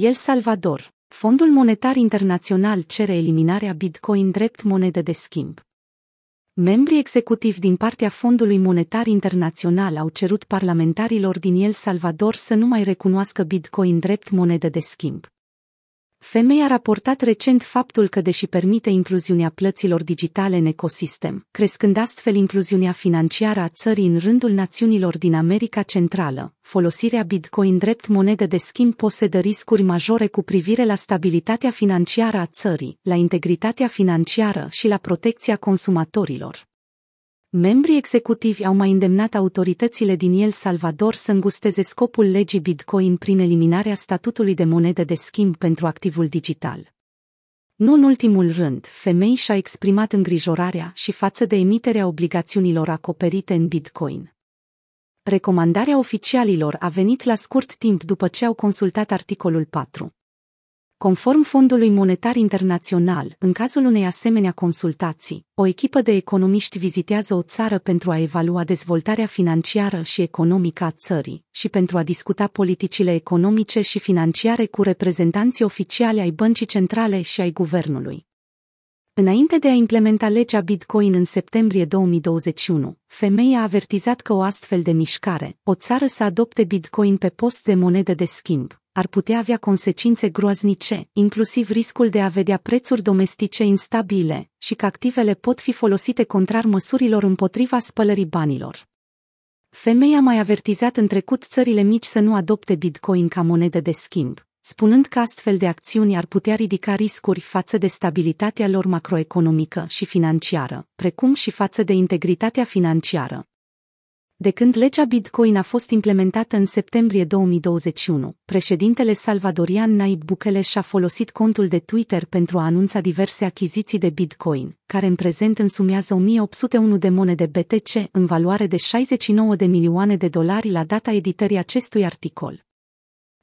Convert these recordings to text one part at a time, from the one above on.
El Salvador. Fondul Monetar Internațional cere eliminarea Bitcoin drept monedă de schimb. Membrii executivi din partea Fondului Monetar Internațional au cerut parlamentarilor din El Salvador să nu mai recunoască Bitcoin drept monedă de schimb. Femeia a raportat recent faptul că, deși permite incluziunea plăților digitale în ecosistem, crescând astfel incluziunea financiară a țării în rândul națiunilor din America Centrală, folosirea Bitcoin drept monedă de schimb posedă riscuri majore cu privire la stabilitatea financiară a țării, la integritatea financiară și la protecția consumatorilor. Membrii executivi au mai îndemnat autoritățile din El Salvador să îngusteze scopul legii Bitcoin prin eliminarea statutului de monedă de schimb pentru activul digital. Nu în ultimul rând, femei și-a exprimat îngrijorarea și față de emiterea obligațiunilor acoperite în Bitcoin. Recomandarea oficialilor a venit la scurt timp după ce au consultat articolul 4. Conform Fondului Monetar Internațional, în cazul unei asemenea consultații, o echipă de economiști vizitează o țară pentru a evalua dezvoltarea financiară și economică a țării și pentru a discuta politicile economice și financiare cu reprezentanții oficiali ai băncii centrale și ai guvernului. Înainte de a implementa legea Bitcoin în septembrie 2021, femeia a avertizat că o astfel de mișcare, o țară să adopte Bitcoin pe post de monedă de schimb, ar putea avea consecințe groaznice, inclusiv riscul de a vedea prețuri domestice instabile și că activele pot fi folosite contrar măsurilor împotriva spălării banilor. Femeia mai avertizat în trecut țările mici să nu adopte Bitcoin ca monedă de schimb, spunând că astfel de acțiuni ar putea ridica riscuri față de stabilitatea lor macroeconomică și financiară, precum și față de integritatea financiară. De când legea Bitcoin a fost implementată în septembrie 2021, președintele salvadorian Naib Bukele și-a folosit contul de Twitter pentru a anunța diverse achiziții de Bitcoin, care în prezent însumează 1801 de monede BTC în valoare de 69 de milioane de dolari la data editării acestui articol.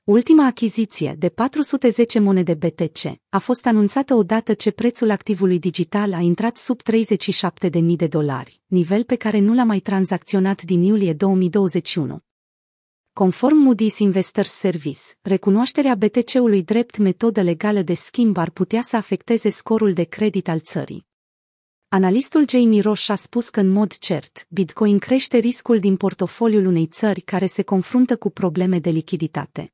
Ultima achiziție, de 410 monede BTC, a fost anunțată odată ce prețul activului digital a intrat sub 37.000 de dolari, nivel pe care nu l-a mai tranzacționat din iulie 2021. Conform Moody's Investors Service, recunoașterea BTC-ului drept metodă legală de schimb ar putea să afecteze scorul de credit al țării. Analistul Jamie Roche a spus că în mod cert, Bitcoin crește riscul din portofoliul unei țări care se confruntă cu probleme de lichiditate.